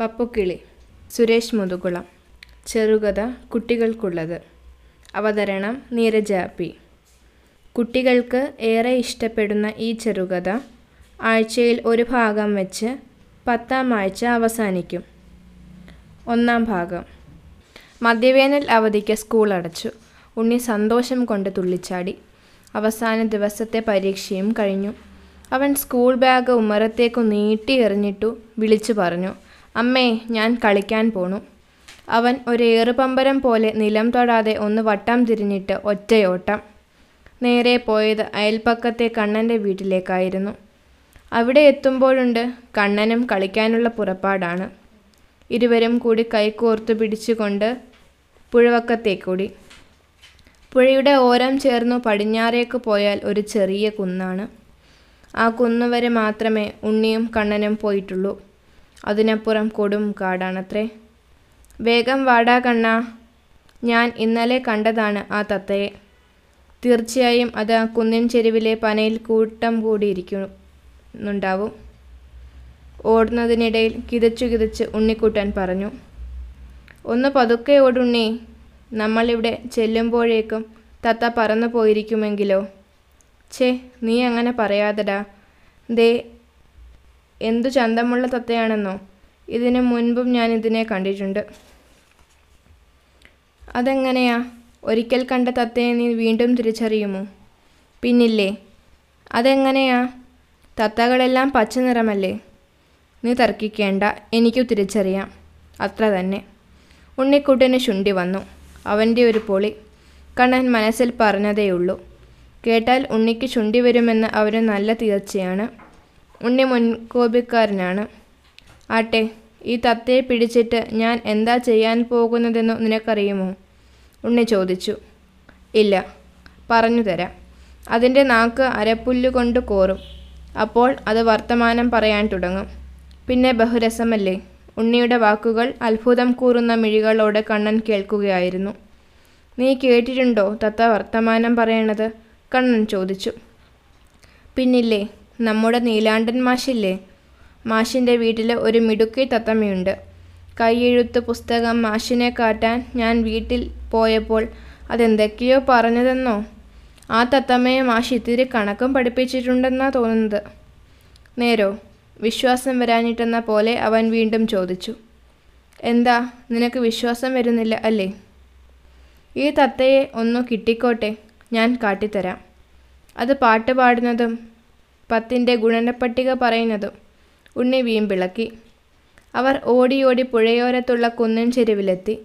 പപ്പുക്കിളി സുരേഷ് മുതുകുളം ചെറുകഥ കുട്ടികൾക്കുള്ളത് അവതരണം നീരജാപ്പി കുട്ടികൾക്ക് ഏറെ ഇഷ്ടപ്പെടുന്ന ഈ ചെറുകഥ ആഴ്ചയിൽ ഒരു ഭാഗം വെച്ച് പത്താം ആഴ്ച അവസാനിക്കും. ഒന്നാം ഭാഗം. മദ്യവേനൽ അവധിക്ക് സ്കൂൾ അടച്ചു. ഉണ്ണി സന്തോഷം കൊണ്ട് തുള്ളിച്ചാടി. അവസാന ദിവസത്തെ പരീക്ഷയും കഴിഞ്ഞു. അവൻ സ്കൂൾ ബാഗ് ഉമ്മറത്തേക്കു നീട്ടി എറിഞ്ഞിട്ടു വിളിച്ചു പറഞ്ഞു. അമ്മേ ഞാൻ കളിക്കാൻ പോണു. അവൻ ഒരു ഏറുപമ്പരം പോലെ നിലം തൊടാതെ ഒന്ന് വട്ടം തിരിഞ്ഞിട്ട് ഒറ്റയോട്ടം. നേരെ പോയത് അയൽപ്പക്കത്തെ കണ്ണന്റെ വീട്ടിലേക്കായിരുന്നു. അവിടെ എത്തുമ്പോഴുണ്ട് കണ്ണനും കളിക്കാനുള്ള പുറപ്പാടാണ്. ഇരുവരും കൂടി കൈകോർത്തു പിടിച്ചുകൊണ്ട് പുഴവക്കത്തേക്കൂടി. പുഴയുടെ ഓരം ചേർന്നു പടിഞ്ഞാറേക്ക് പോയാൽ ഒരു ചെറിയ കുന്നാണ്. ആ കുന്നുവരെ മാത്രമേ ഉണ്ണിയും കണ്ണനും പോയിട്ടുള്ളൂ. അതിനപ്പുറം കൊടും കാടാണത്രേ. വേഗം വാടാ കണ്ണ. ഞാൻ ഇന്നലെ കണ്ടതാണ് ആ തത്തയെ. തീർച്ചയായും അത് കുന്നിൻ ചെരുവിലെ പനയിൽ കൂട്ടം കൂടിയിരിക്കുന്നുണ്ടാവും. ഓടുന്നതിനിടയിൽ കിതച്ചു കിതച്ച് ഉണ്ണിക്കുട്ടൻ പറഞ്ഞു ഒന്ന് പതുക്കെ ഓടുണ്ണി. നമ്മളിവിടെ ചെല്ലുമ്പോഴേക്കും തത്ത പറന്നു പോയിരിക്കുമെങ്കിലോ? ഛേ നീ അങ്ങനെ പറയാതെടാ. ദേ എന്തു ചന്തമുള്ള തത്തയാണെന്നോ? ഇതിനു മുൻപും ഞാൻ ഇതിനെ കണ്ടിട്ടുണ്ട്. അതെങ്ങനെയാ? ഒരിക്കൽ കണ്ട തത്തയെ നീ വീണ്ടും തിരിച്ചറിയുമോ? പിന്നില്ലേ? അതെങ്ങനെയാ? തത്തകളെല്ലാം പച്ച നിറമല്ലേ? നീ തർക്കിക്കേണ്ട. എനിക്കു തിരിച്ചറിയാം. അത്ര തന്നെ. ഉണ്ണിക്കുട്ടന് ശുണ്ടി വന്നു. അവന്റെ ഒരു പൊളി. കണ്ണൻ മനസ്സിൽ പറഞ്ഞതേയുള്ളൂ. കേട്ടാൽ ഉണ്ണിക്ക് ശുണ്ടി വരുമെന്ന് അവന് നല്ല തീർച്ചയാണ് ഉണ്ണി മുൻകോപിക്കാരനാണ്. ആട്ടെ ഈ തത്തയെ പിടിച്ചിട്ട് ഞാൻ എന്താ ചെയ്യാൻ പോകുന്നതെന്ന് നിനക്കറിയുമോ? ഉണ്ണി ചോദിച്ചു. ഇല്ല പറഞ്ഞു തരാം. അതിന്റെ നാക്ക് അരപ്പുല്ല് കൊണ്ട് കോറും. അപ്പോൾ അത് വർത്തമാനം പറയാൻ തുടങ്ങും. പിന്നെ ബഹുരസമല്ലേ? ഉണ്ണിയുടെ വാക്കുകൾ അത്ഭുതം കൂറുന്ന മിഴികളോടെ കണ്ണൻ കേൾക്കുകയായിരുന്നു. നീ കേട്ടിട്ടുണ്ടോ തത്ത വർത്തമാനം പറയണത്? കണ്ണൻ ചോദിച്ചു. പിന്നില്ലേ നമ്മുടെ നീലാണ്ടൻ മാഷില്ലേ? മാഷിന്റെ വീട്ടിൽ ഒരു മിടുക്കി തത്തമ്മയുണ്ട്. കൈയെഴുത്ത് പുസ്തകം മാഷിനെ കാട്ടാൻ ഞാൻ വീട്ടിൽ പോയപ്പോൾ അതെന്തൊക്കെയോ പറഞ്ഞതെന്നോ? ആ തത്തമ്മയെ മാഷ് ഇത്തിരി കണക്കും പഠിപ്പിച്ചിട്ടുണ്ടെന്നാ തോന്നുന്നത്. നേരോ വിശ്വാസം വരാനിട്ടെന്ന പോലെ അവൻ വീണ്ടും ചോദിച്ചു. എന്താ നിനക്ക് വിശ്വാസം വരുന്നില്ല അല്ലേ? ഈ തത്തയെ ഒന്നു കിട്ടിക്കോട്ടെ ഞാൻ കാട്ടിത്തരാം. അത് പാട്ട് പാടുന്നതും പത്തിന്റെ ഗുണനപ്പട്ടിക പറയുന്നതും ഉണ്ണി വീമ്പിളക്കി അവർ ഓടിയോടി ഓടി പുഴയോരത്തുള്ള കുന്നൻ ചെരുവിലെത്തി.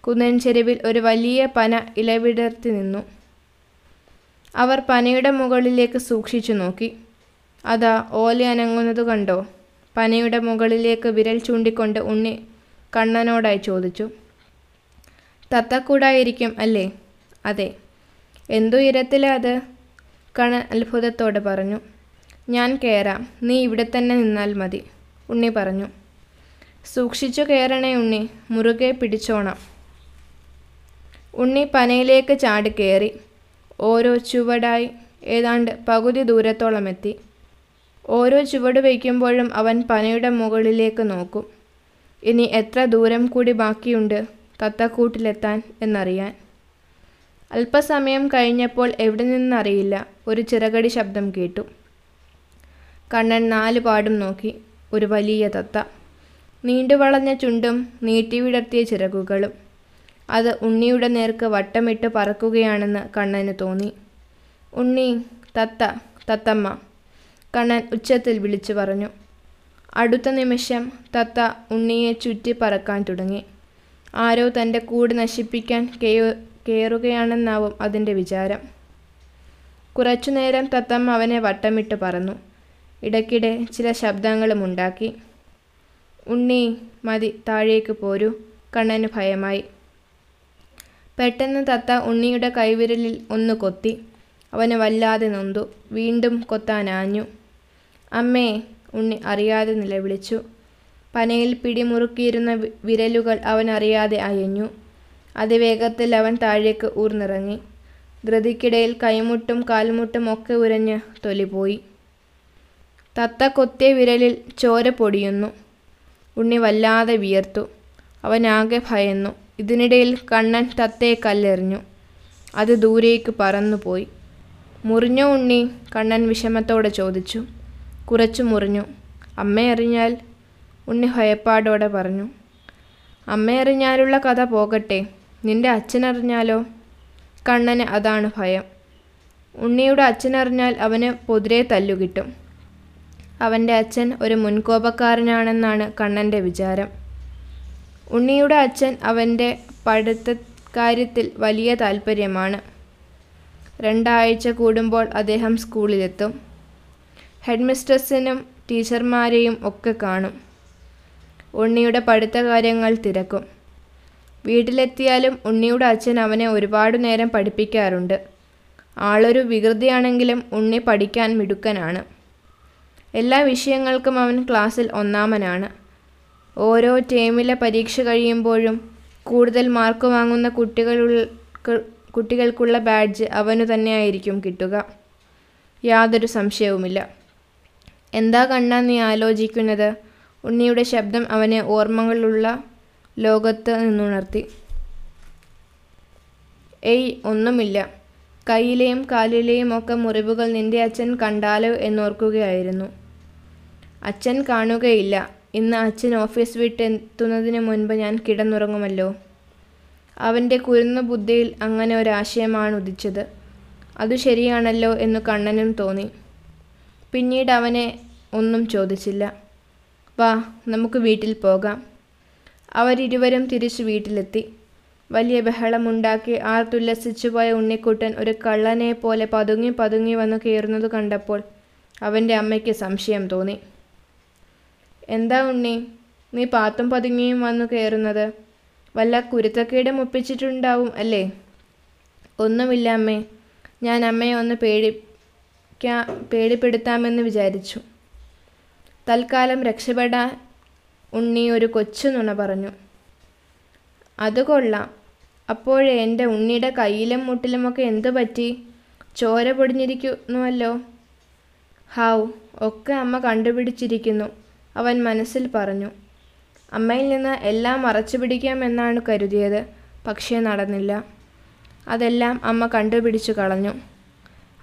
കുന്നൻ ചെരുവിൽ ഒരു വലിയ പന ഇലവിടർത്തി നിന്നു. അവർ പനയുടെ മുകളിലേക്ക് സൂക്ഷിച്ചു നോക്കി. അതാ ഓല അനങ്ങുന്നത് കണ്ടോ? പനയുടെ മുകളിലേക്ക് വിരൽ ചൂണ്ടിക്കൊണ്ട് ഉണ്ണി കണ്ണനോടായി ചോദിച്ചു. തത്തക്കൂടായിരിക്കും അല്ലേ? അതെ. എന്തു ഇരത്തിലാ അത്? കണ്ണൻ അത്ഭുതത്തോടെ പറഞ്ഞു. ഞാൻ കയറാം നീ ഇവിടെ തന്നെ നിന്നാൽ മതി. ഉണ്ണി പറഞ്ഞു. സൂക്ഷിച്ചു കയറണേ ഉണ്ണി. മുറുകെ പിടിച്ചോണം. ഉണ്ണി പനയിലേക്ക് ചാടി കയറി ഓരോ ചുവടായി ഏതാണ്ട് പകുതി ദൂരത്തോളം എത്തി ഓരോ ചുവട് വയ്ക്കുമ്പോഴും അവൻ പനയുടെ മുകളിലേക്ക് നോക്കും. ഇനി എത്ര ദൂരം കൂടി ബാക്കിയുണ്ട് തത്തക്കൂട്ടിലെത്താൻ എന്നറിയാൻ. അല്പസമയം കഴിഞ്ഞപ്പോൾ എവിടെ നിന്നറിയില്ല. ഒരു ചിറകടി ശബ്ദം കേട്ടു. കണ്ണൻ നാല് പാടും നോക്കി ഒരു വലിയ തത്ത. നീണ്ടുവളഞ്ഞ ചുണ്ടും നീട്ടിവിടർത്തിയ ചിറകുകളും. അത് ഉണ്ണിയുടെ നേർക്ക് വട്ടമിട്ട് പറക്കുകയാണെന്ന് കണ്ണന് തോന്നി. ഉണ്ണി തത്ത തത്തമ്മ കണ്ണൻ ഉച്ചത്തിൽ വിളിച്ചു പറഞ്ഞു. അടുത്ത നിമിഷം തത്ത ഉണ്ണിയെ ചുറ്റി പറക്കാൻ തുടങ്ങി. ആരോ തന്റെ കൂട് നശിപ്പിക്കാൻ കയറുകയാണെന്നാവും അതിന്റെ വിചാരം. കുറച്ചുനേരം തത്തമ്മ അവനെ വട്ടമിട്ട് പറന്നു. ഇടയ്ക്കിടെ ചില ശബ്ദങ്ങളും ഉണ്ടാക്കി. ഉണ്ണി മതി താഴേക്ക് പോരൂ കണ്ണന് ഭയമായി. പെട്ടെന്ന് തത്ത ഉണ്ണിയുടെ കൈവിരലിൽ ഒന്ന് കൊത്തി അവന് വല്ലാതെ നൊന്തു വീണ്ടും കൊത്താനാഞ്ഞു അമ്മേ ഉണ്ണി അറിയാതെ നിലവിളിച്ചു. പനയിൽ പിടിമുറുക്കിയിരുന്ന വിരലുകൾ അവൻ അറിയാതെ അയഞ്ഞു. അതിവേഗത്തിൽ അവൻ താഴേക്ക് ഊർന്നിറങ്ങി. ധൃതിക്കിടയിൽ കൈമുട്ടും കാൽമുട്ടും ഒക്കെ ഉരഞ്ഞ് തൊലിപോയി. തത്ത കൊത്തിയ വിരലിൽ ചോര പൊടിയുന്നു. ഉണ്ണി വല്ലാതെ വിയർത്തു. അവനാകെ ഭയന്നു. ഇതിനിടയിൽ കണ്ണൻ തത്തയെ കല്ലെറിഞ്ഞു. അത് ദൂരേക്ക് പറന്നുപോയി മുറിഞ്ഞോ ഉണ്ണി? കണ്ണൻ വിഷമത്തോടെ ചോദിച്ചു. കുറച്ചു മുറിഞ്ഞു. അമ്മ അറിഞ്ഞാൽ ഉണ്ണി ഭയപ്പാടോടെ പറഞ്ഞു. അമ്മ അറിഞ്ഞാലുള്ള കഥ പോകട്ടെ. നിന്റെ അച്ഛനറിഞ്ഞാലോ കണ്ണന് അതാണ് ഭയം. ഉണ്ണിയുടെ അച്ഛനറിഞ്ഞാൽ അവന് പൊതിരെ തല്ലുകിട്ടും. അവന്റെ അച്ഛൻ ഒരു മുൻകോപക്കാരനാണെന്നാണ് കണ്ണന്റെ വിചാരം. ഉണ്ണിയുടെ അച്ഛൻ അവന്റെ പഠിത്ത കാര്യത്തിൽ വലിയ താല്പര്യമാണ്. രണ്ടാഴ്ച കൂടുമ്പോൾ അദ്ദേഹം സ്കൂളിലെത്തും. ഹെഡ് മിസ്ട്രസിനും ടീച്ചർമാരെയും ഒക്കെ കാണും. ഉണ്ണിയുടെ പഠിത്ത കാര്യങ്ങൾ തിരക്കും. വീട്ടിലെത്തിയാലും ഉണ്ണിയുടെ അച്ഛൻ അവനെ ഒരുപാട് നേരം പഠിപ്പിക്കാറുണ്ട്. ആളൊരു വികൃതിയാണെങ്കിലും ഉണ്ണി പഠിക്കാൻ മിടുക്കനാണ്. എല്ലാ വിഷയങ്ങൾക്കും അവൻ ക്ലാസ്സിൽ ഒന്നാമനാണ്. ഓരോ ടേമിലെ പരീക്ഷ കഴിയുമ്പോഴും കൂടുതൽ മാർക്ക് വാങ്ങുന്ന കുട്ടികളുൾക്ക് കുട്ടികൾക്കുള്ള ബാഡ്ജ് അവനു തന്നെയായിരിക്കും കിട്ടുക. യാതൊരു സംശയവുമില്ല. എന്താ കണ്ണാ നീ ആലോചിക്കുന്നത്? ഉണ്ണിയുടെ ശബ്ദം അവനെ ഓർമ്മകളുള്ള ലോകത്ത് നിന്നുണർത്തി. എയ് ഒന്നുമില്ല. കയ്യിലെയും കാലിലെയും ഒക്കെ മുറിവുകൾ നിന്റെ അച്ഛൻ കണ്ടാലോ എന്നോർക്കുകയായിരുന്നു. അച്ഛൻ കാണുകയില്ല. ഇന്ന് അച്ഛൻ ഓഫീസ് വിട്ടെത്തുന്നതിന് മുൻപ് ഞാൻ കിടന്നുറങ്ങുമല്ലോ. അവന്റെ കുരുന്ന ബുദ്ധിയിൽ അങ്ങനെ ഒരാശയമാണ് ഉദിച്ചത്. അത് ശരിയാണല്ലോ എന്ന് കണ്ണനും തോന്നി. പിന്നീട് അവനെ ഒന്നും ചോദിച്ചില്ല. വാ നമുക്ക് വീട്ടിൽ പോകാം. അവരിരുവരും തിരിച്ചു വീട്ടിലെത്തി. വലിയ ബഹളമുണ്ടാക്കി ആർത്തുല്ലസിച്ചുപോയ ഉണ്ണിക്കുട്ടൻ ഒരു കള്ളനെ പോലെ പതുങ്ങി പതുങ്ങി വന്ന് കയറുന്നത് കണ്ടപ്പോൾ അവന്റെ അമ്മയ്ക്ക് സംശയം തോന്നി. എന്താ ഉണ്ണി? നീ പാത്തും പതുങ്ങിയും വന്നു കയറുന്നത് വല്ല കുരുത്തക്കേടും ഒപ്പിച്ചിട്ടുണ്ടാവും അല്ലേ? ഒന്നുമില്ല അമ്മേ. ഞാൻ അമ്മയെ ഒന്ന് പേടിക്കാ പേടിപ്പെടുത്താമെന്ന് വിചാരിച്ചു. തൽക്കാലം രക്ഷപ്പെടാൻ ഉണ്ണി ഒരു കൊച്ചു നുണ പറഞ്ഞു. അത് കൊള്ളാം. അപ്പോഴേ എന്റെ ഉണ്ണിയുടെ കയ്യിലും മുട്ടിലുമൊക്കെ എന്തു പറ്റി? ചോര പൊടിഞ്ഞിരിക്കുന്നുവല്ലോ? ഹാവ് ഒക്കെ അമ്മ കണ്ടുപിടിച്ചിരിക്കുന്നു. അവൻ മനസ്സിൽ പറഞ്ഞു അമ്മയിൽ നിന്ന് എല്ലാം മറച്ചു പിടിക്കാമെന്നാണ് കരുതിയത് പക്ഷേ നടന്നില്ല. അതെല്ലാം അമ്മ കണ്ടുപിടിച്ചു കളഞ്ഞു.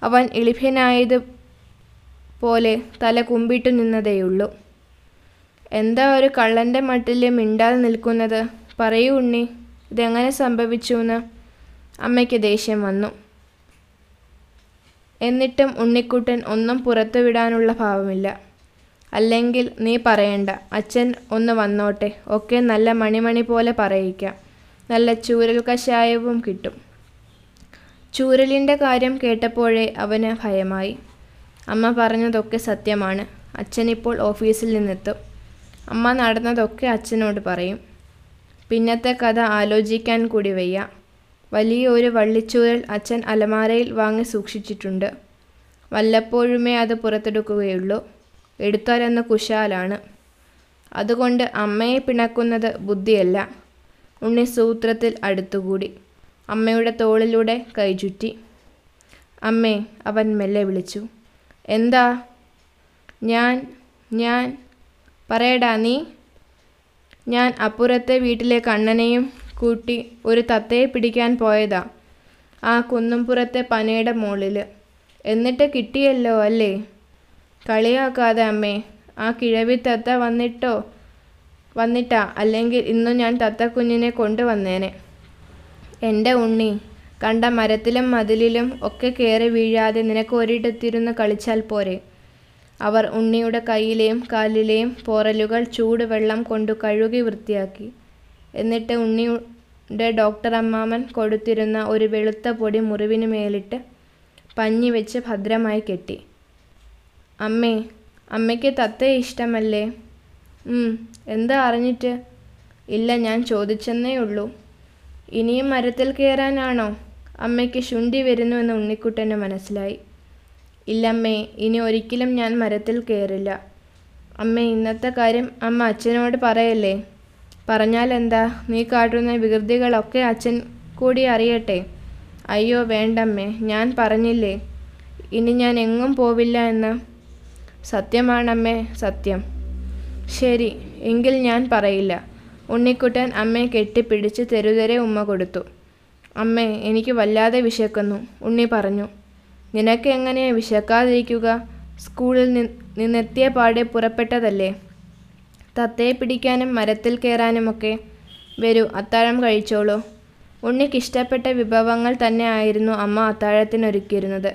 അവൻ എളിഭ്യനായത് പോലെ തല കുമ്പിട്ടു നിന്നതേയുള്ളൂ. എന്താ ഒരു കള്ളന്റെ മട്ടിൽ മിണ്ടാതെ നിൽക്കുന്നത്? പറയൂ ഉണ്ണി ഇതെങ്ങനെ സംഭവിച്ചു എന്ന് അമ്മയ്ക്ക് ദേഷ്യം വന്നു. എന്നിട്ടും ഉണ്ണിക്കുട്ടൻ ഒന്നും പുറത്തുവിടാനുള്ള ഭാവമില്ല. അല്ലെങ്കിൽ നീ പറയണ്ട. അച്ഛൻ ഒന്ന് വന്നോട്ടെ. ഒക്കെ നല്ല മണിമണി പോലെ പറയിക്കാം. നല്ല ചൂരൽ കഷായവും കിട്ടും. ചൂരലിന്റെ കാര്യം കേട്ടപ്പോഴേ അവന് ഭയമായി. അമ്മ പറഞ്ഞതൊക്കെ സത്യമാണ്. അച്ഛൻ ഇപ്പോൾ ഓഫീസിൽ നിന്നെത്തും. അമ്മ നടന്നതൊക്കെ അച്ഛനോട് പറയും. പിന്നത്തെ കഥ ആലോചിക്കാൻ കൂടി വയ്യ. വലിയ ഒരു വള്ളിച്ചൂരൽ അച്ഛൻ അലമാരയിൽ വാങ്ങി സൂക്ഷിച്ചിട്ടുണ്ട്. വല്ലപ്പോഴുമേ അത് പുറത്തെടുക്കുകയുള്ളൂ. എടുത്താലെന്ന് കുശാലാണ്. അതുകൊണ്ട് അമ്മയെ പിണക്കുന്നത് ബുദ്ധിയല്ല. ഉണ്ണി സൂത്രത്തിൽ അടുത്തുകൂടി. അമ്മയുടെ തോളിലൂടെ കൈചുറ്റി. അമ്മേ അവൻ മെല്ലെ വിളിച്ചു. എന്താ? ഞാൻ ഞാൻ. പറയടാ നീ. ഞാൻ അപ്പുറത്തെ വീട്ടിലെ കണ്ണനെയും കൂട്ടി ഒരു തത്തയെ പിടിക്കാൻ പോയതാ. ആ കുന്നുംപുറത്തെ പനയുടെ മുകളിൽ എന്നിട്ട് കിട്ടിയല്ലോ അല്ലേ? കളിയാക്കാതെ അമ്മേ ആ കിഴവി തത്ത വന്നിട്ടോ? വന്നിട്ടാ അല്ലെങ്കിൽ ഇന്നും ഞാൻ തത്തക്കുഞ്ഞിനെ കൊണ്ടുവന്നേനെ. എന്റെ ഉണ്ണി കണ്ട മരത്തിലും മതിലിലും ഒക്കെ കയറി വീഴാതെ നിനക്ക് ഒരിടത്തിരുന്ന് കളിച്ചാൽ പോരെ. അവർ ഉണ്ണിയുടെ കയ്യിലെയും കാലിലെയും പോറലുകൾ ചൂടുവെള്ളം കൊണ്ട് കഴുകി വൃത്തിയാക്കി. എന്നിട്ട് ഉണ്ണിയുടെ ഡോക്ടർ അമ്മാമൻ കൊടുത്തിരുന്ന ഒരു വെളുത്ത പൊടി മുറിവിന് മേലിട്ട് പഞ്ഞി വെച്ച് ഭദ്രമായി കെട്ടി. അമ്മേ അമ്മയ്ക്ക് തത്തയെ ഇഷ്ടമല്ലേ? എന്താ അറിഞ്ഞിട്ട്? ഇല്ല ഞാൻ ചോദിച്ചെന്നേ ഉള്ളൂ. ഇനിയും മരത്തിൽ കയറാനാണോ? അമ്മയ്ക്ക് വരുന്നു വരുന്നുവെന്ന് ഉണ്ണിക്കുട്ടന് മനസ്സിലായി. ഇല്ലമ്മേ ഇനി ഒരിക്കലും ഞാൻ മരത്തിൽ കയറില്ല. അമ്മ ഇന്നത്തെ കാര്യം അമ്മ അച്ഛനോട് പറയല്ലേ? പറഞ്ഞാൽ എന്താ? നീ കാട്ടുന്ന വികൃതികളൊക്കെ അച്ഛൻ കൂടി അറിയട്ടെ. അയ്യോ വേണ്ടമ്മേ ഞാൻ പറഞ്ഞില്ലേ? ഇനി ഞാൻ എങ്ങും പോവില്ല എന്ന്. സത്യമാണമ്മേ സത്യം. ശരി എങ്കിൽ ഞാൻ പറയില്ല. ഉണ്ണിക്കുട്ടൻ അമ്മയെ കെട്ടിപ്പിടിച്ച് തെരുതെരെ ഉമ്മ കൊടുത്തു. അമ്മേ എനിക്ക് വല്ലാതെ വിശക്കുന്നു ഉണ്ണി പറഞ്ഞു. നിനക്ക് എങ്ങനെ വിശക്കാതിരിക്കുക? സ്കൂളിൽ നിന്നെത്തിയ പാടെ പുറപ്പെട്ടതല്ലേ? തത്തയെ പിടിക്കാനും മരത്തിൽ കയറാനുമൊക്കെ വരൂ അത്താഴം കഴിച്ചോളൂ. ഉണ്ണിക്കിഷ്ടപ്പെട്ട വിഭവങ്ങൾ തന്നെ ആയിരുന്നു അമ്മ അത്താഴത്തിനൊരുക്കിയിരുന്നത്.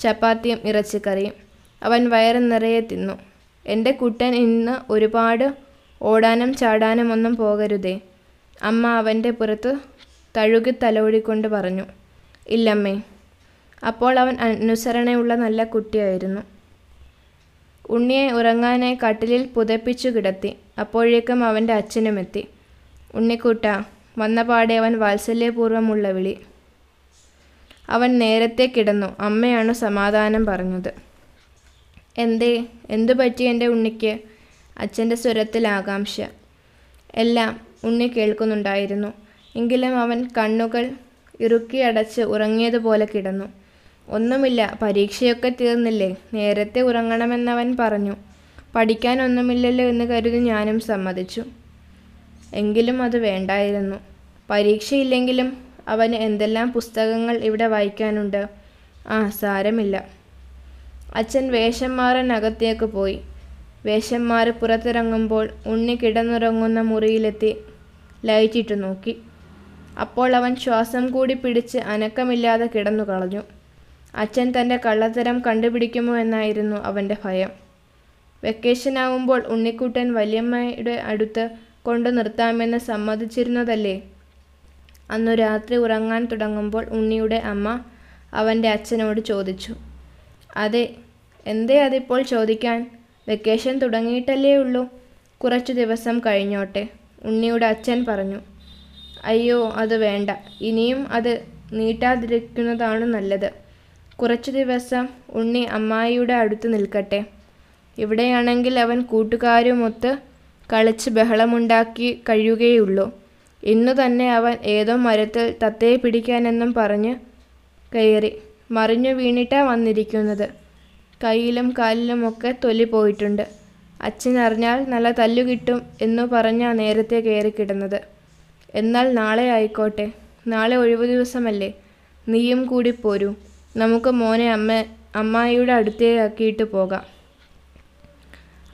ചപ്പാത്തിയും ഇറച്ചിക്കറിയും. അവൻ വയറ് നിറയെ തിന്നു. എന്റെ കുട്ടൻ ഇന്ന് ഒരുപാട് ഓടാനും ചാടാനും ഒന്നും പോകരുതേ അമ്മ അവന്റെ പുറത്ത് തഴുകി തലോടിക്കൊണ്ട് പറഞ്ഞു. ഇല്ലമ്മേ. അപ്പോൾ അവൻ അനുസരണയുള്ള നല്ല കുട്ടിയായിരുന്നു. ഉണ്ണിയെ ഉറങ്ങാനായി കട്ടിലിൽ പുതപ്പിച്ചു കിടത്തി. അപ്പോഴേക്കും അവന്റെ അച്ഛനുമെത്തി ഉണ്ണിക്കുട്ട വന്ന പാടെ അവൻ വാത്സല്യപൂർവമുള്ള വിളി. അവൻ നേരത്തെ കിടന്നു. അമ്മയാണ് സമാധാനം പറഞ്ഞത്. എന്തേ? എന്തു പറ്റി എന്റെ ഉണ്ണിക്ക്? അച്ഛന്റെ സ്വരത്തിൽ ആകാംക്ഷ. എല്ലാം ഉണ്ണി കേൾക്കുന്നുണ്ടായിരുന്നു. എങ്കിലും അവൻ കണ്ണുകൾ ഇറുക്കി അടച്ച് ഉറങ്ങിയതുപോലെ കിടന്നു. ഒന്നുമില്ല പരീക്ഷയൊക്കെ തീർന്നില്ലേ? നേരത്തെ ഉറങ്ങണമെന്നവൻ പറഞ്ഞു. പഠിക്കാനൊന്നുമില്ലല്ലോ എന്ന് കരുതി ഞാനും സമ്മതിച്ചു. എങ്കിലും അത് വേണ്ടായിരുന്നു. പരീക്ഷയില്ലെങ്കിലും അവന് എന്തെല്ലാം പുസ്തകങ്ങൾ ഇവിടെ വായിക്കാനുണ്ട്? ആ സാരമില്ല. അച്ഛൻ വേഷം മാറാനകത്തേക്ക് പോയി. വേഷം മാറി പുറത്തിറങ്ങുമ്പോൾ ഉണ്ണി കിടന്നുറങ്ങുന്ന മുറിയിലെത്തി ലൈറ്റിട്ട് നോക്കി. അപ്പോൾ അവൻ ശ്വാസം കൂടി പിടിച്ച് അനക്കമില്ലാതെ കിടന്നു കളഞ്ഞു. അച്ഛൻ തന്റെ കള്ളത്തരം കണ്ടുപിടിക്കുമോ എന്നായിരുന്നു അവന്റെ ഭയം. വെക്കേഷനാവുമ്പോൾ ഉണ്ണിക്കുട്ടൻ വല്യമ്മയുടെ അടുത്ത് കൊണ്ടു നിർത്താമെന്ന് സമ്മതിച്ചിരുന്നതല്ലേ? അന്നു രാത്രി ഉറങ്ങാൻ തുടങ്ങുമ്പോൾ ഉണ്ണിയുടെ അമ്മ അവന്റെ അച്ഛനോട് ചോദിച്ചു. അതെ എന്തേ അതിപ്പോൾ ചോദിക്കാൻ? വെക്കേഷൻ തുടങ്ങിയിട്ടല്ലേ ഉള്ളൂ കുറച്ച് ദിവസം കഴിഞ്ഞോട്ടെ ഉണ്ണിയുടെ അച്ഛൻ പറഞ്ഞു. അയ്യോ അത് വേണ്ട. ഇനിയും അത് നീട്ടാതിരിക്കുന്നതാണ് നല്ലത്. കുറച്ച് ദിവസം ഉണ്ണി അമ്മായിയുടെ അടുത്ത് നിൽക്കട്ടെ. ഇവിടെയാണെങ്കിൽ അവൻ കൂട്ടുകാരുമൊത്ത് കളിച്ച് ബഹളമുണ്ടാക്കി കഴിയുകയുള്ളൂ. ഇന്നു തന്നെ അവൻ ഏതോ മരത്തിൽ തത്തയെ പിടിക്കാനെന്നും പറഞ്ഞ് കയറി. മറിഞ്ഞു വീണിട്ടാ വന്നിരിക്കുന്നത്. കയ്യിലും കാലിലുമൊക്കെ തൊലി പോയിട്ടുണ്ട്. അച്ഛനറിഞ്ഞാൽ നല്ല തല്ലു കിട്ടും എന്നു പറഞ്ഞാ നേരത്തെ കയറി കിടന്നത്. എന്നാൽ നാളെ ആയിക്കോട്ടെ. നാളെ ഒഴിവു ദിവസമല്ലേ? നീയും കൂടി പോരൂ. നമുക്ക് മോനെ അമ്മ അമ്മായിയുടെ അടുത്തേക്കാക്കിയിട്ട് പോകാം.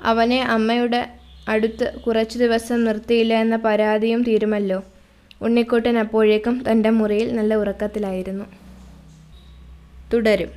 അവനെ അമ്മയുടെ അടുത്ത് കുറച്ചു ദിവസം നിർത്തിയില്ല എന്ന പരാതിയും തീരുമല്ലോ. ഉണ്ണിക്കുട്ടൻ അപ്പോഴേക്കും തന്റെ മുറിയിൽ നല്ല ഉറക്കത്തിലായിരുന്നു. തുടരും